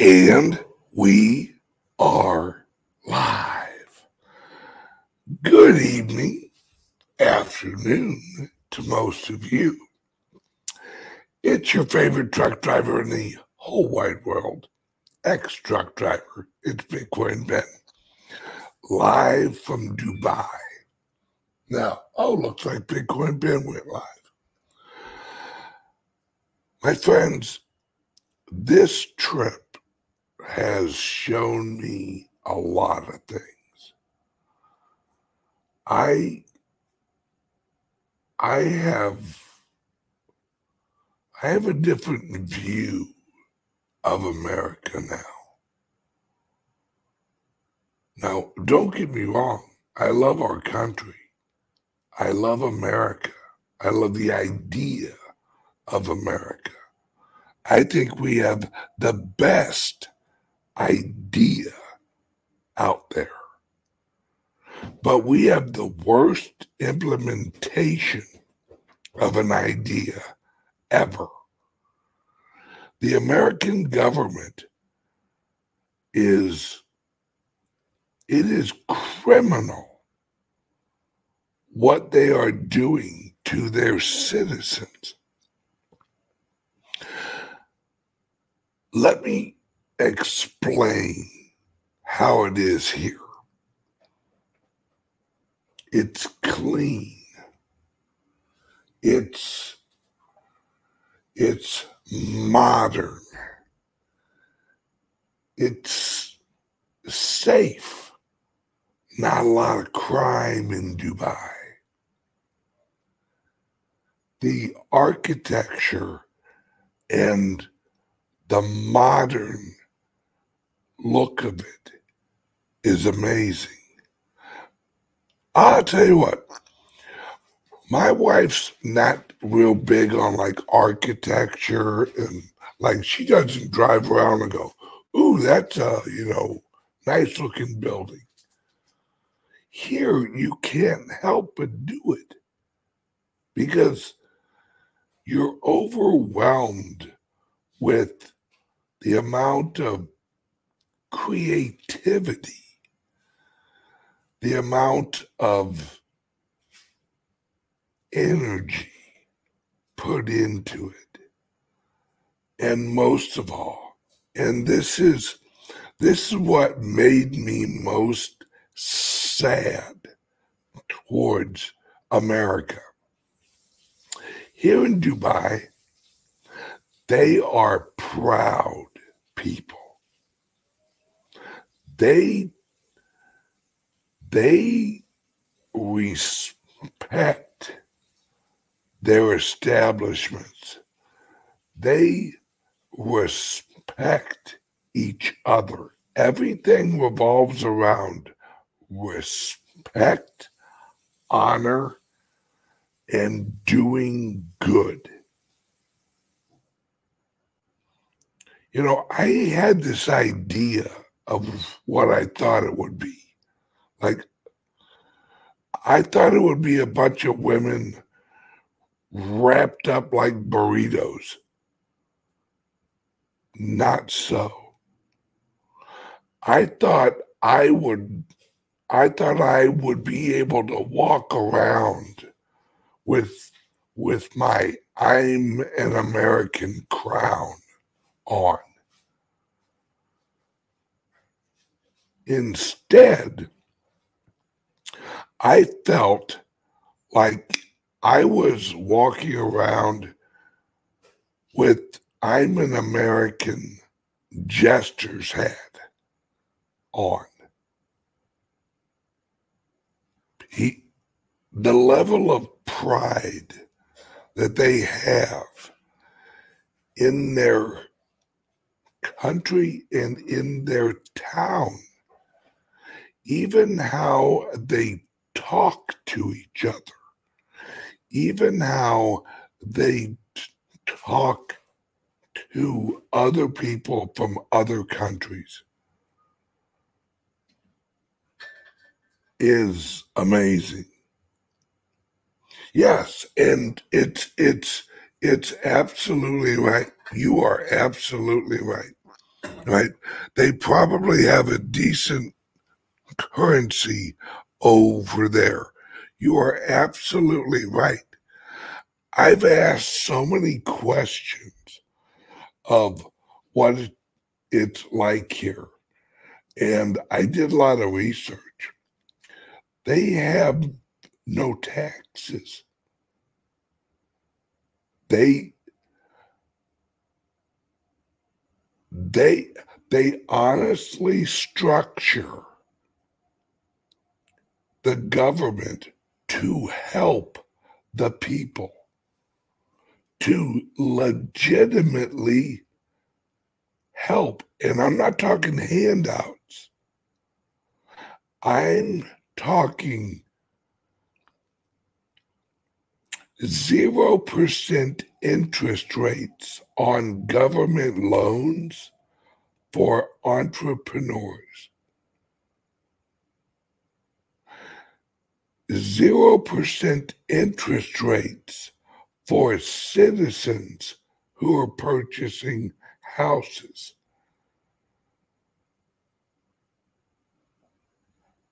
And we are live. Good evening, afternoon to most of you. It's your favorite truck driver in the whole wide world, ex truck driver. It's Bitcoin Ben, live from Dubai. Now, oh, looks like Bitcoin Ben went live. My friends, this trip has shown me a lot of things. I I have I have a different view of America now. Now, don't get me wrong. I love our country. I love America. I love the idea of America. I think we have the best idea out there. But we have the worst implementation of an idea ever. The American government is it is criminal what they are doing to their citizens. Let me explain how it is here. It's clean. It's it's modern. It's safe. Not a lot of crime in Dubai. The architecture and the modern look of it is amazing. I'll tell you what, my wife's not real big on like architecture and like she doesn't drive around and go, ooh, that's a, you know, nice looking building. Here, you can't help but do it because you're overwhelmed with the amount of creativity, the amount of energy put into it. And most of all, and this is this is what made me most sad towards America. Here in Dubai, they are proud people. They they respect their establishments. They respect each other. Everything revolves around respect, honor, and doing good. You know, I had this idea of what I thought it would be. Like, I thought it would be a bunch of women wrapped up like burritos. Not so. I thought I would I thought I would be able to walk around with with my I'm an American crown on. Instead, I felt like I was walking around with I'm an American jester's hat on. He, the level of pride that they have in their country and in their town, even how they talk to each other, even how they talk to other people from other countries is amazing. Yes, and it's it's it's absolutely right. You are absolutely right. right? They probably have a decent currency over there. You are absolutely right. I've asked so many questions of what it's like here. And I did a lot of research. They have no taxes. They they they honestly structure the government to help the people to legitimately help and i'm not talking handouts i'm talking 0% interest rates on government loans for entrepreneurs. 0% interest rates for citizens who are purchasing houses.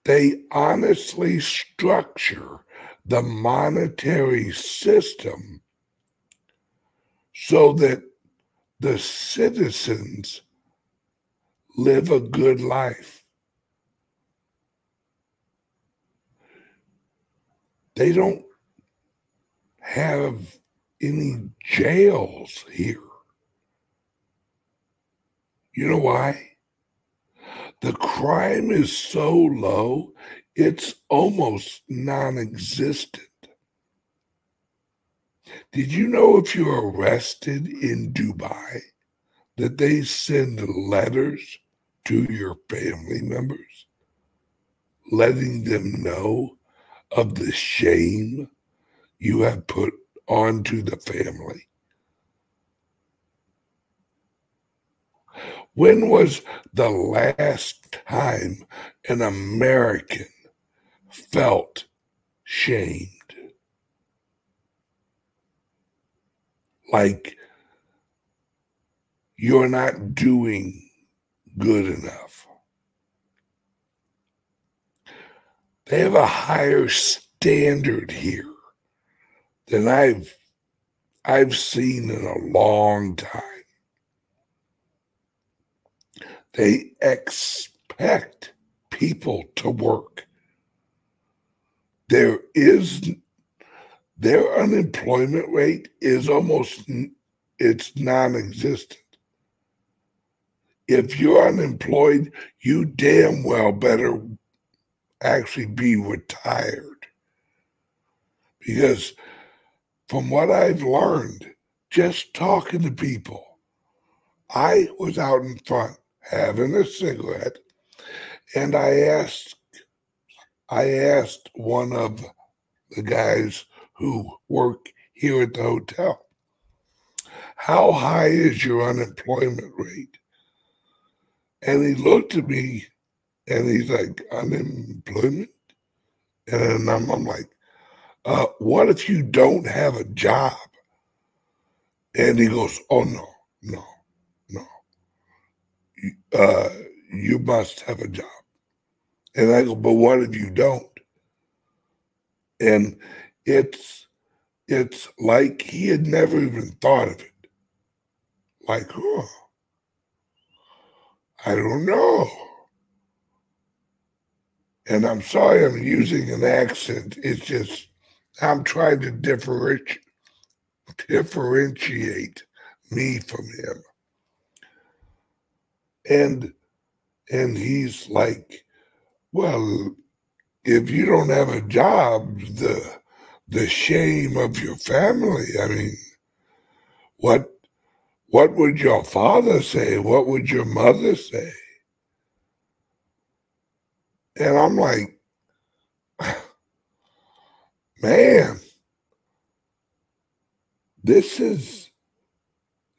They honestly structure the monetary system so that the citizens live a good life. They don't have any jails here. You know why? The crime is so low, it's almost non existent. Did you know if you're arrested in Dubai that they send letters to your family members, letting them know of the shame you have put onto the family? When was the last time an American felt shamed. Like you're not doing good enough. They have a higher standard here than I've I've seen in a long time. They expect people to work there is their unemployment rate is almost it's non-existent if you're unemployed you damn well better actually be retired because from what i've learned just talking to people i was out in front having a cigarette and i asked I asked one of the guys who work here at the hotel, how high is your unemployment rate? And he looked at me and he's like, unemployment? And I'm, I'm like, uh, what if you don't have a job? And he goes, oh, no, no, no. Uh, you must have a job. And I go, but what if you don't? And it's it's like he had never even thought of it. Like, oh, I don't know. And I'm sorry I'm using an accent. It's just I'm trying to differentiate differentiate me from him. And and he's like, well, if you don't have a job, the the shame of your family. I mean, what what would your father say? What would your mother say? And I'm like, man, this is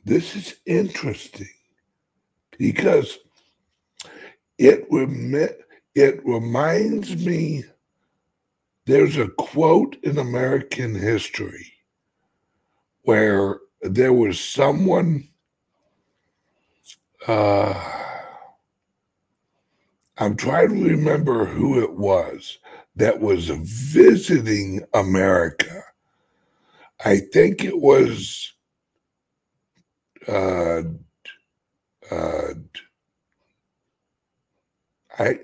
this is interesting because it would it reminds me there's a quote in American history where there was someone uh, I'm trying to remember who it was that was visiting America. I think it was uh, uh, I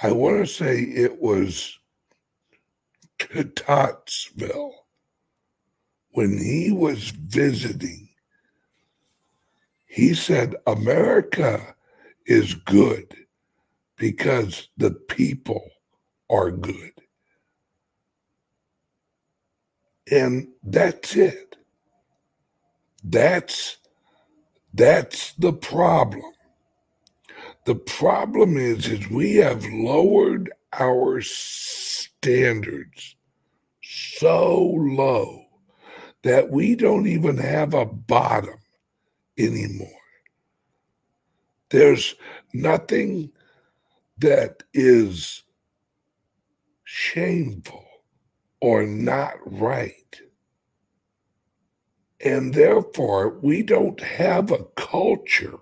I want to say it was Tocqueville when he was visiting. He said America is good because the people are good. And that's it. That's that's the problem. The problem is is we have lowered our standards so low that we don't even have a bottom anymore. There's nothing that is shameful or not right. And therefore, we don't have a culture.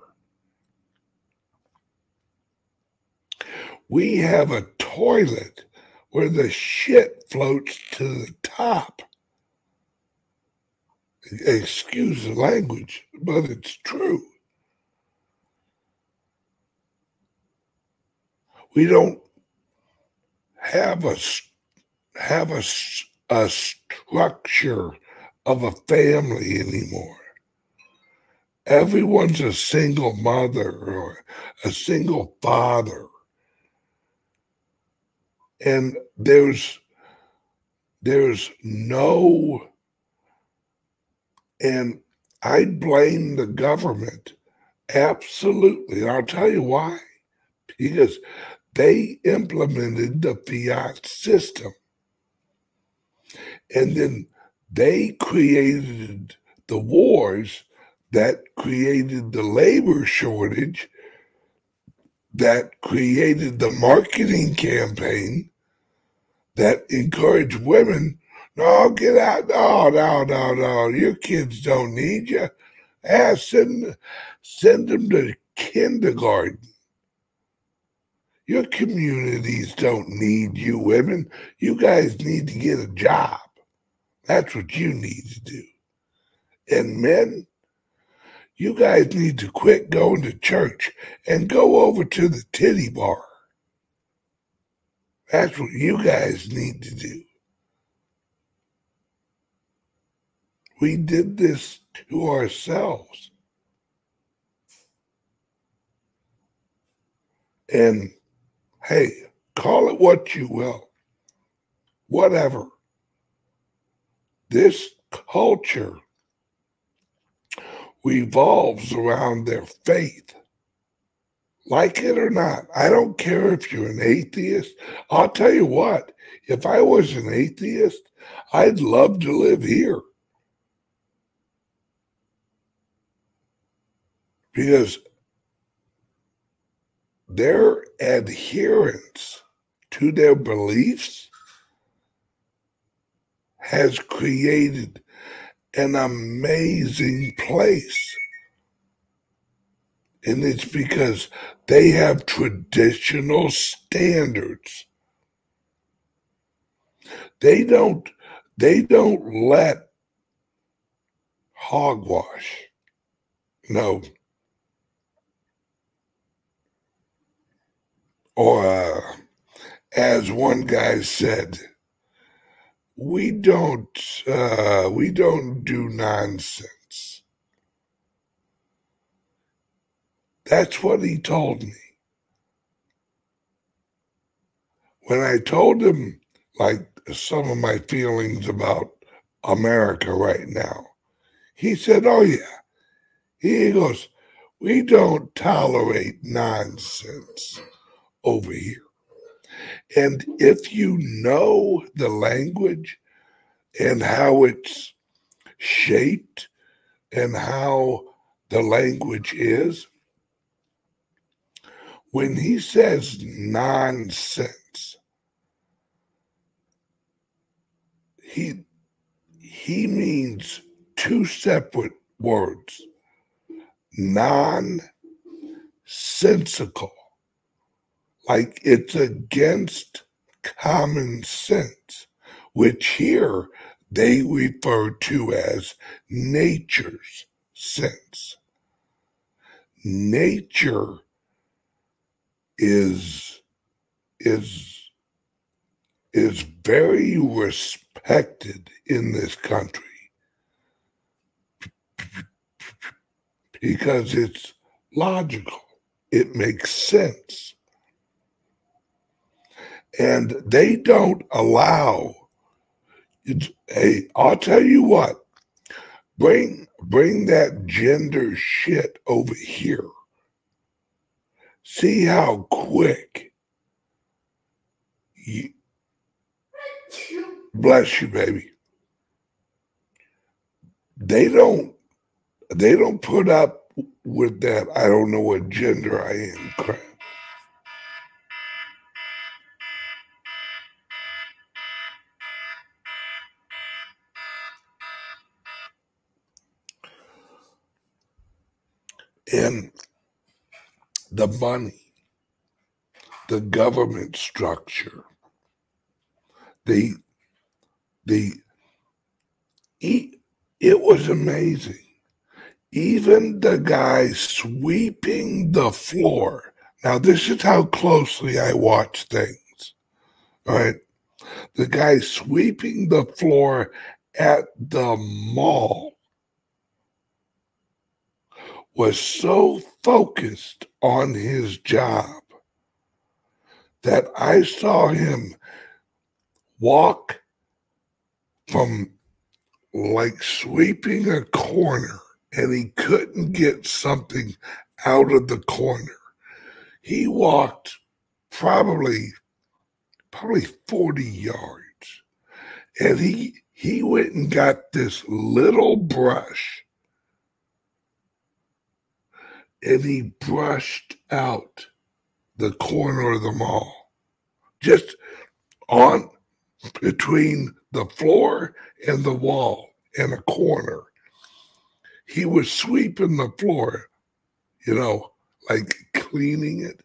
We have a toilet where the shit floats to the top. Excuse the language, but it's true. We don't have a have a, a structure of a family anymore. Everyone's a single mother or a single father. And there's there's no and I blame the government absolutely. And I'll tell you why. Because they implemented the fiat system. And then they created the wars that created the labor shortage, that created the marketing campaign that encouraged women. No, get out. No, no, no, no. Your kids don't need you. Ah, send, send them to kindergarten. Your communities don't need you women. You guys need to get a job. That's what you need to do. And men, you guys need to quit going to church and go over to the titty bar. That's what you guys need to do. We did this to ourselves. And Hey, call it what you will. Whatever. This culture revolves around their faith. Like it or not, I don't care if you're an atheist. I'll tell you what, if I was an atheist, I'd love to live here. Because their adherence to their beliefs has created an amazing place. And it's because they have traditional standards. They don't they don't let hogwash. No, Or, uh, as one guy said, we don't uh, we don't do nonsense. That's what he told me. When I told him like some of my feelings about America right now, he said, "Oh yeah." He goes, "We don't tolerate nonsense." Over here. And if you know the language and how it's shaped and how the language is, when he says nonsense, he he means two separate words nonsensical like it's against common sense, which here they refer to as nature's sense. Nature is is is very respected in this country because it's logical. It makes sense. And they don't allow it's, hey, I'll tell you what. Bring bring that gender shit over here. See how quick you, bless you, baby. They don't they don't put up with that I don't know what gender I am crap. And the money, the government structure, the the it was amazing. Even the guy sweeping the floor. Now, this is how closely I watch things. All right. The guy sweeping the floor at the mall was so focused on his job that I saw him walk from like sweeping a corner and he couldn't get something out of the corner. He walked probably probably 40 yards and he he went and got this little brush and he brushed out the corner of the mall just on between the floor and the wall in a corner he was sweeping the floor, you know, like cleaning it.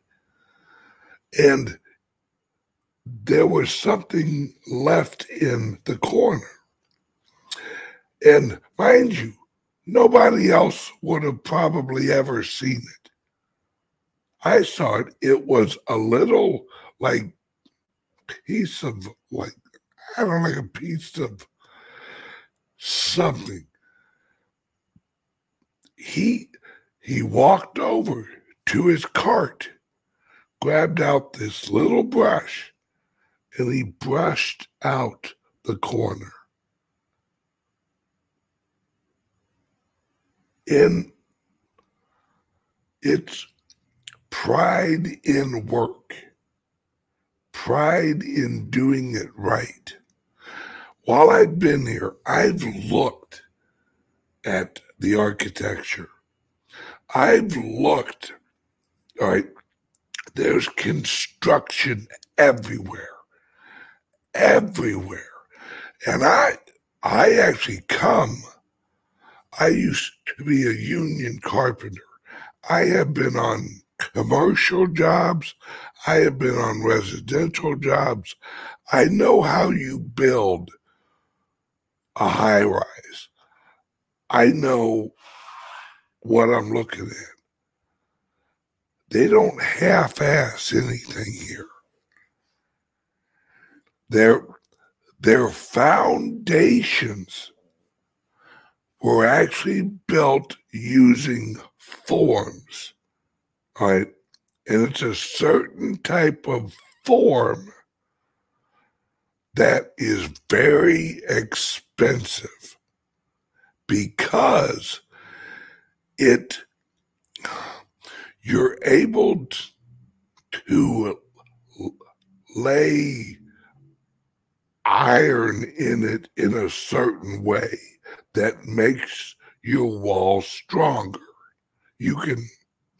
And there was something left in the corner. And mind you, nobody else would have probably ever seen it. I saw it. It was a little like piece of like I don't know, like a piece of something he he walked over to his cart, grabbed out this little brush, and he brushed out the corner. In it's pride in work, pride in doing it right. While I've been here, I've looked at the architecture. I've looked, all right, there's construction everywhere, everywhere. And I, I actually come, I used to be a union carpenter. I have been on commercial jobs. I have been on residential jobs. I know how you build a high rise. I know what I'm looking at. They don't half ass anything here. Their, their foundations were actually built using forms, right? And it's a certain type of form that is very expensive because it you're able to lay iron in it in a certain way that makes your wall stronger. You can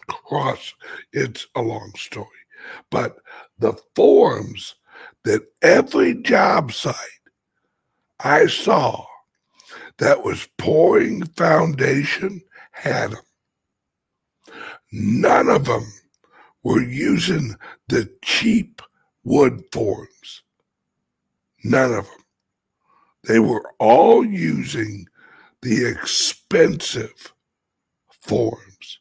cross, it's a long story. But the forms that every job site I saw that was pouring foundation had them. None of them were using the cheap wood forms. None of them. They were all using the expensive forms.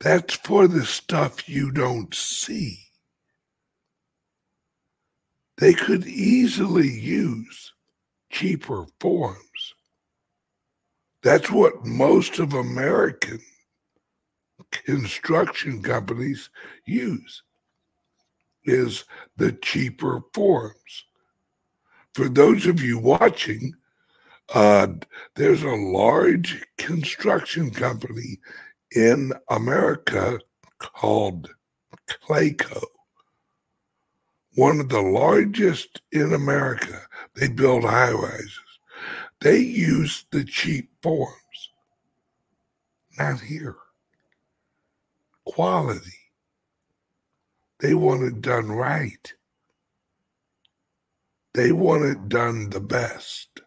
That's for the stuff you don't see. They could easily use cheaper forms. That's what most of American construction companies use is the cheaper forms. For those of you watching, uh, there's a large construction company in America called Clayco. One of the largest in America. They build high rises. They use the cheap forms. Not here. Quality. They want it done right. They want it done the best.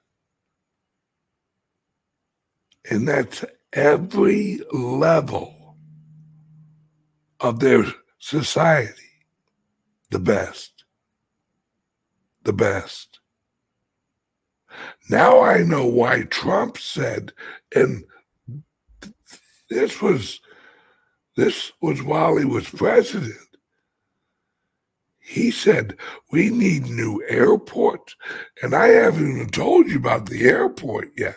And that's every level of their society. The best. The best. Now I know why Trump said, and this was this was while he was president. He said, We need new airports. And I haven't even told you about the airport yet.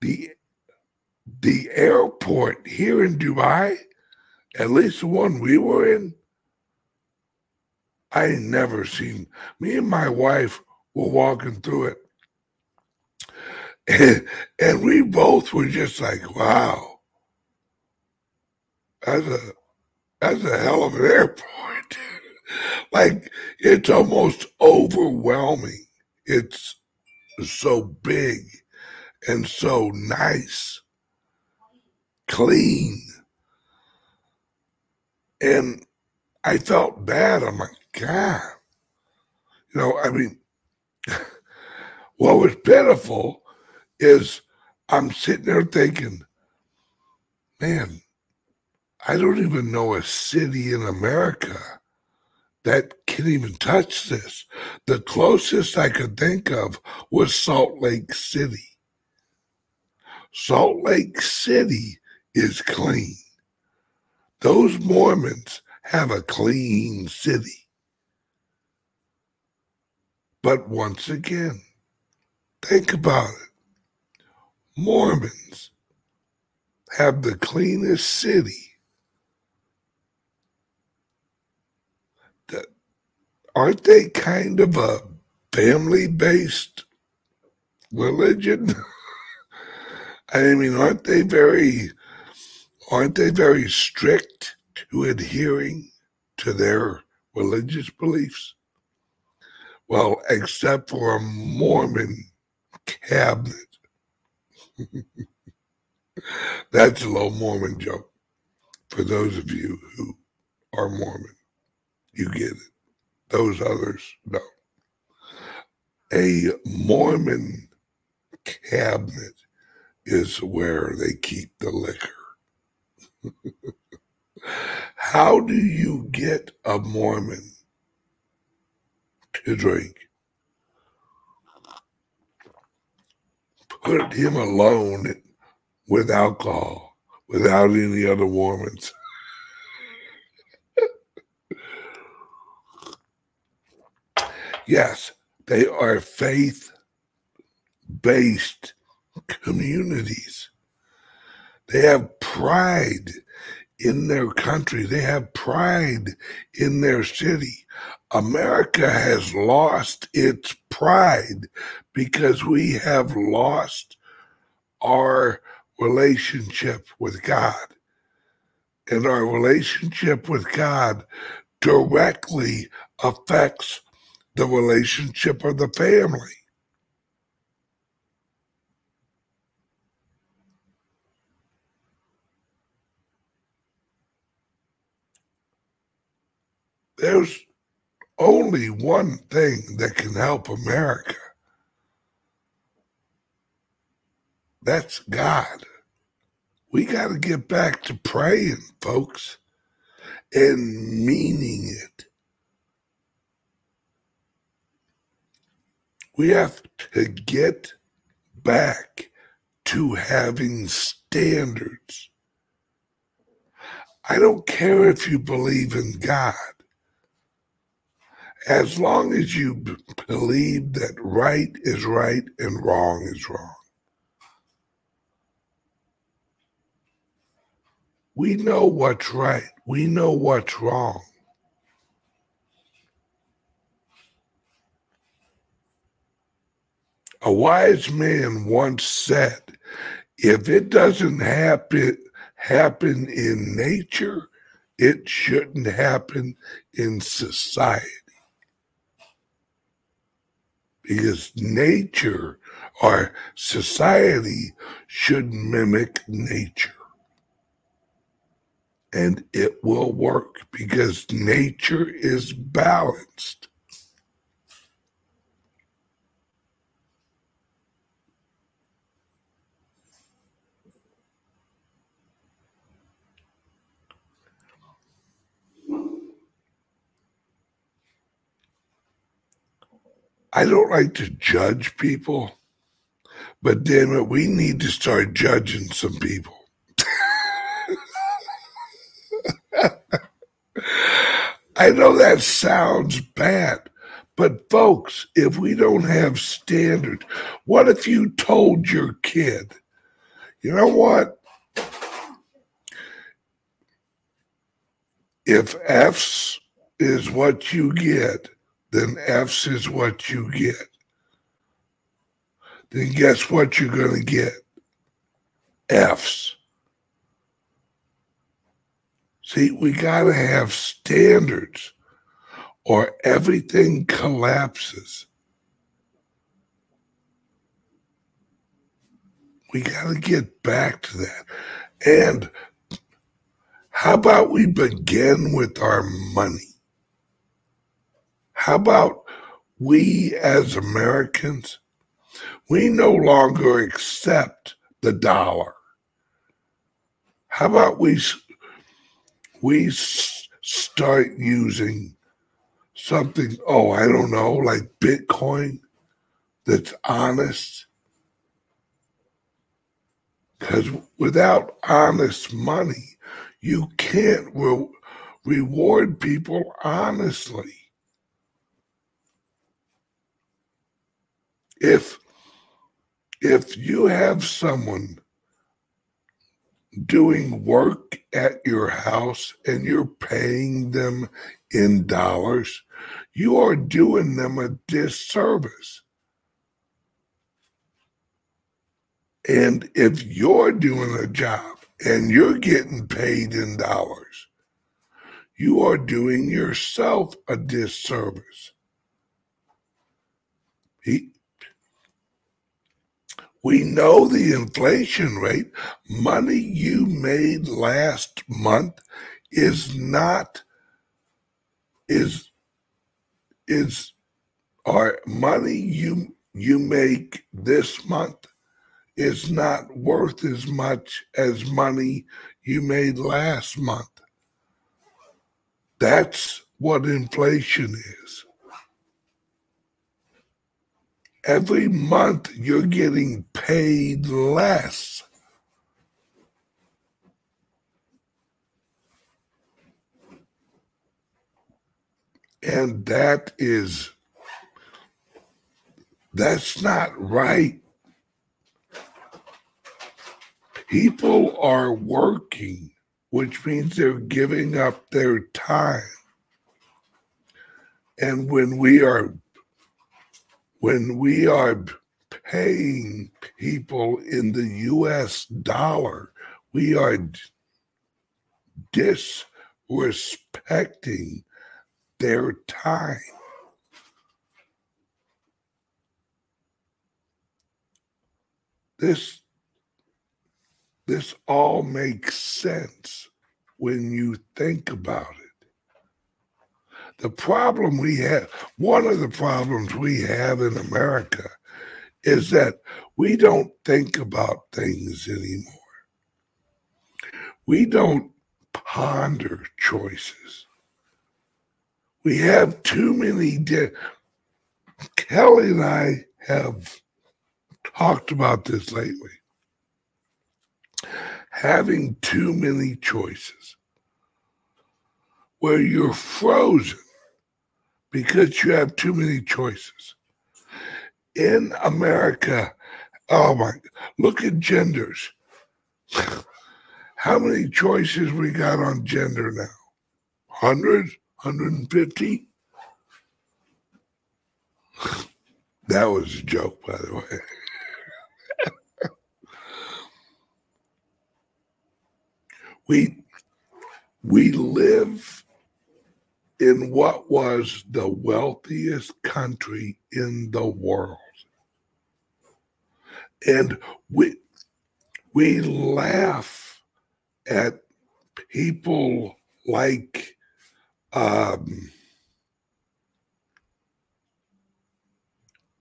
The, the airport here in Dubai, at least the one we were in, I never seen. Me and my wife were walking through it. And, and we both were just like, wow, that's a that's a hell of an airport. like it's almost overwhelming. It's so big and so nice, clean. And I felt bad. I'm like, God. You know, I mean, what was pitiful is I'm sitting there thinking, man, I don't even know a city in America that can even touch this. The closest I could think of was Salt Lake City. Salt Lake City is clean. Those Mormons have a clean city. But once again, think about it. Mormons have the cleanest city aren't they kind of a family based religion? I mean, aren't they very aren't they very strict to adhering to their religious beliefs? Well, except for a Mormon cabinet. That's a little Mormon joke. For those of you who are Mormon, you get it. Those others no. A Mormon cabinet is where they keep the liquor. How do you get a Mormon to drink? Put him alone with alcohol without any other Mormons. Yes, they are faith based communities. They have pride in their country, they have pride in their city. America has lost its pride because we have lost our relationship with God. And our relationship with God directly affects the relationship of the family. There's only one thing that can help America. That's God. We got to get back to praying, folks, and meaning it. We have to get back to having standards. I don't care if you believe in God. As long as you believe that right is right and wrong is wrong. We know what's right. We know what's wrong. A wise man once said, if it doesn't happen happen in nature, it shouldn't happen in society. Because nature or society should mimic nature. And it will work because nature is balanced. I don't like to judge people, but damn it, we need to start judging some people. I know that sounds bad, but folks, if we don't have standard, what if you told your kid, you know what? If F's is what you get, then F's is what you get. Then guess what you're going to get? F's. See, we got to have standards or everything collapses. We got to get back to that. And how about we begin with our money? How about we as Americans, we no longer accept the dollar? How about we we start using something, oh, I don't know, like Bitcoin that's honest? Because without honest money, you can't re- reward people honestly. If if you have someone doing work at your house and you're paying them in dollars, you are doing them a disservice. And if you're doing a job and you're getting paid in dollars, you are doing yourself a disservice. He, we know the inflation rate. Money you made last month is not is is or money you you make this month is not worth as much as money you made last month. That's what inflation is. Every month you're getting paid less. And that is, that's not right. People are working, which means they're giving up their time. And when we are when we are paying people in the US dollar, we are disrespecting their time. This this all makes sense when you think about it. The problem we have, one of the problems we have in America is that we don't think about things anymore. we don't ponder choices. We have too many. De- Kelly and I have talked about this lately. Having too many choices where you're frozen because you have too many choices. In America, oh my, look at genders. How many choices we got on gender now? 100, 150? That was a joke, by the way. we we live in what was the wealthiest country in the world. And we we laugh at people like um,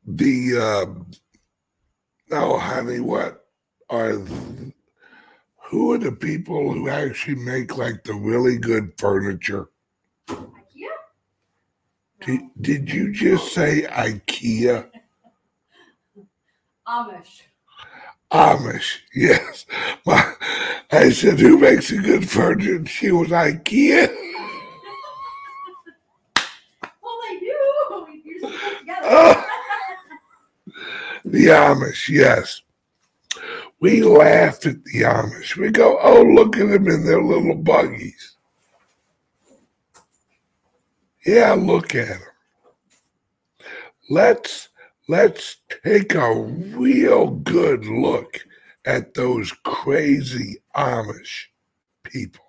the uh, oh honey what are who are the people who actually make like the really good furniture? Did, did you just say ikea Amish. amish yes My, i said who makes a good furniture she was ikea Well, they do. Put together. Oh. the amish yes we laugh at the amish we go oh look at them in their little buggies yeah look at them let's let's take a real good look at those crazy amish people.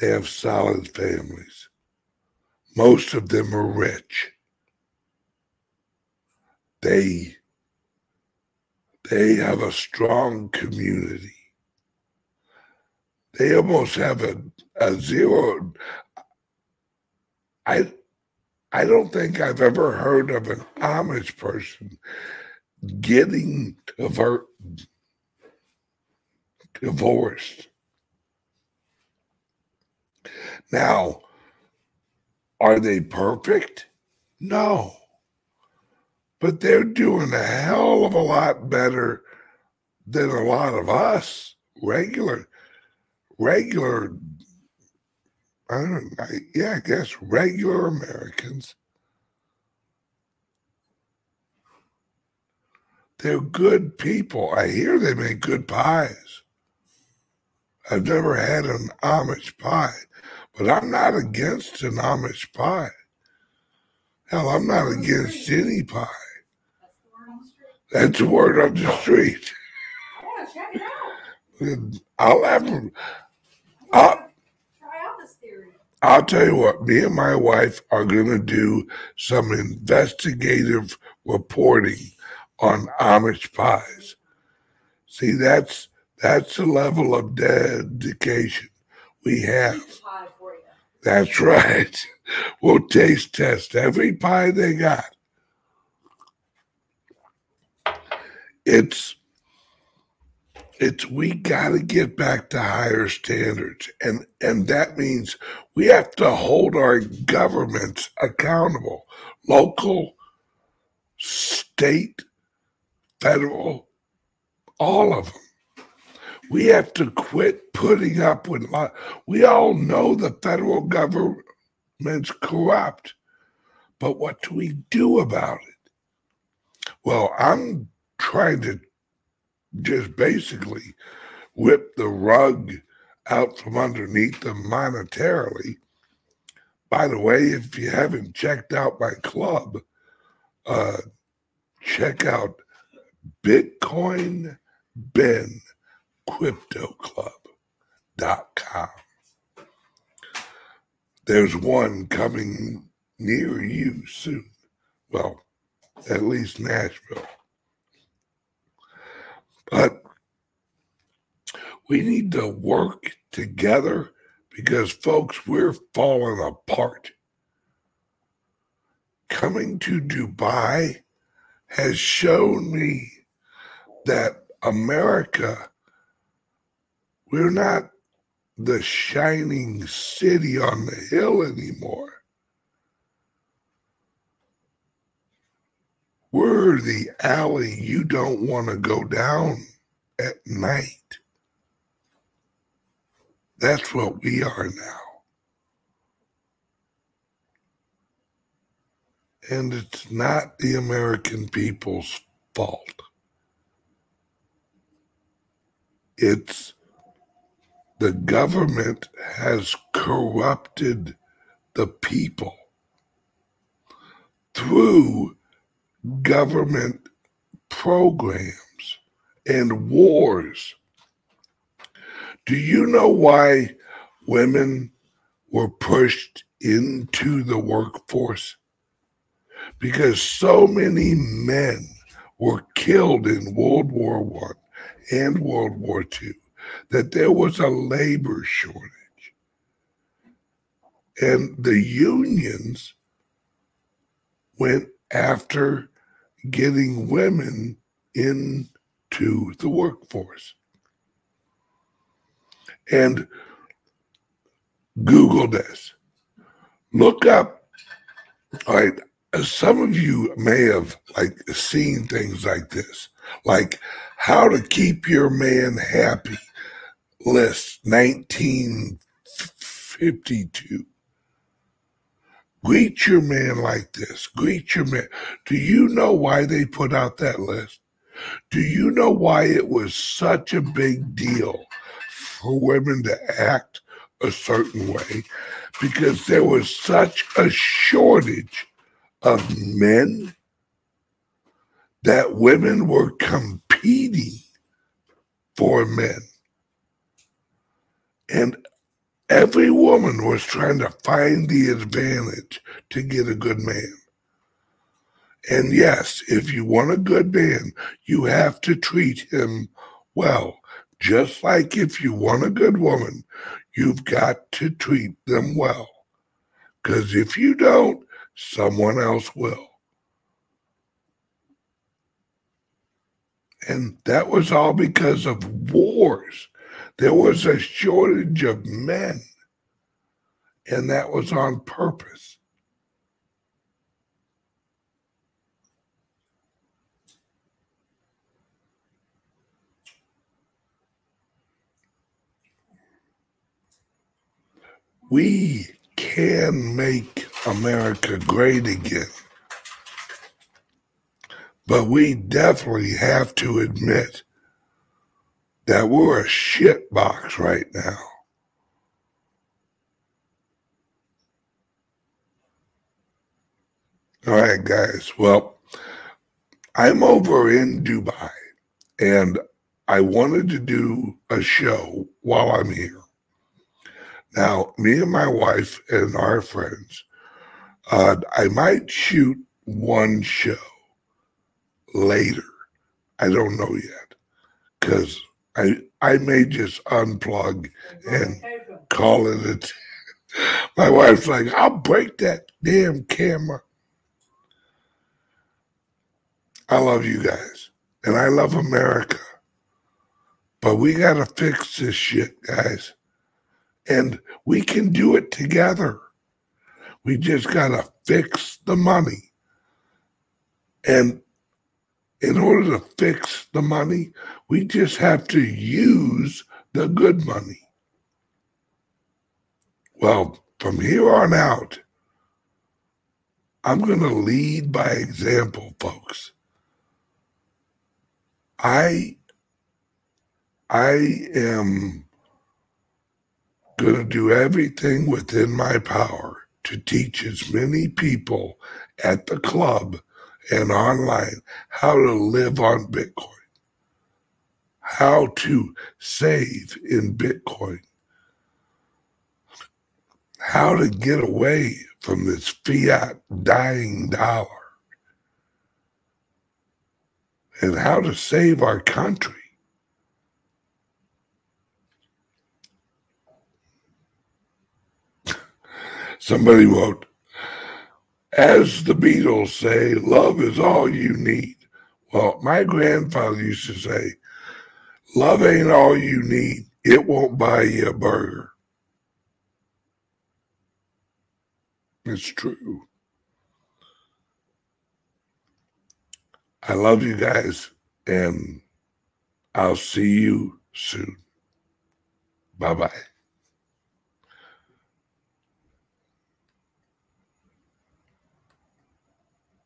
They have solid families. Most of them are rich. They they have a strong community they almost have a, a zero. I i don't think i've ever heard of an amish person getting divorced. Now are they perfect? No. But they're doing a hell of a lot better than a lot of us regular regular I don't I, yeah I guess regular Americans they're good people I hear they make good pies I've never had an Amish pie but I'm not against an Amish pie hell I'm not against any pie That's the word on the street. that's the word on the street I want to check it out. I'll have them. I wanna try out this theory. I'll tell you what, me and my wife are going to do some investigative reporting on Amish pies. See, that's that's the level of dedication we have. Eat the pie for you. That's right. We'll taste test every pie they got. It's it's we got to get back to higher standards and and that means we have to hold our governments accountable local state federal all of them we have to quit putting up with we all know the federal government's corrupt but what do we do about it? Well i'm trying to just basically whip the rug out from underneath them monetarily. By the way, if you haven't checked out my club, uh, check out Bitcoin Ben Club.com. There's one coming near you soon. Well, at least Nashville. But we need to work together because, folks, we're falling apart. Coming to Dubai has shown me that America, we're not the shining city on the hill anymore. We're the alley you don't want to go down at night. That's what we are now. And it's not the American people's fault. It's the government has corrupted the people through government programs and wars. Do you know why women were pushed into the workforce? Because so many men were killed in World War One and World War Two that there was a labor shortage. And the unions went after getting women into the workforce. And Google this. Look up, all right, uh, some of you may have like seen things like this, like how to keep your man happy list 1952 Greet your man like this. Greet your man. Do you know why they put out that list? Do you know why it was such a big deal for women to act a certain way? Because there was such a shortage of men that women were competing for men. And Every woman was trying to find the advantage to get a good man. And yes, if you want a good man, you have to treat him well. Just like if you want a good woman, you've got to treat them well. Because if you don't, someone else will. And that was all because of wars. There was a shortage of men, and that was on purpose. We can make America great again. But we definitely have to admit that we're a shit box right now. All right, guys. Well, I'm over in Dubai and I wanted to do a show while I'm here. Now, me and my wife and our friends, uh, I might shoot one show later. I don't know yet because I I may just unplug and call it a. T- My wife's like, I'll break that damn camera. I love you guys, and I love America, but we gotta fix this shit, guys, and we can do it together. We just gotta fix the money, and in order to fix the money, we just have to use the good money. Well, from here on out, I'm going to lead by example, folks. I I am going to do everything within my power to teach as many people at the club and online how to live on Bitcoin, how to save in Bitcoin, how to get away from this fiat dying dollar, and how to save our country. Somebody wrote, as the Beatles say, love is all you need. Well, my grandfather used to say, Love ain't all you need. It won't buy you a burger. It's true. I love you guys, and I'll see you soon. Bye bye.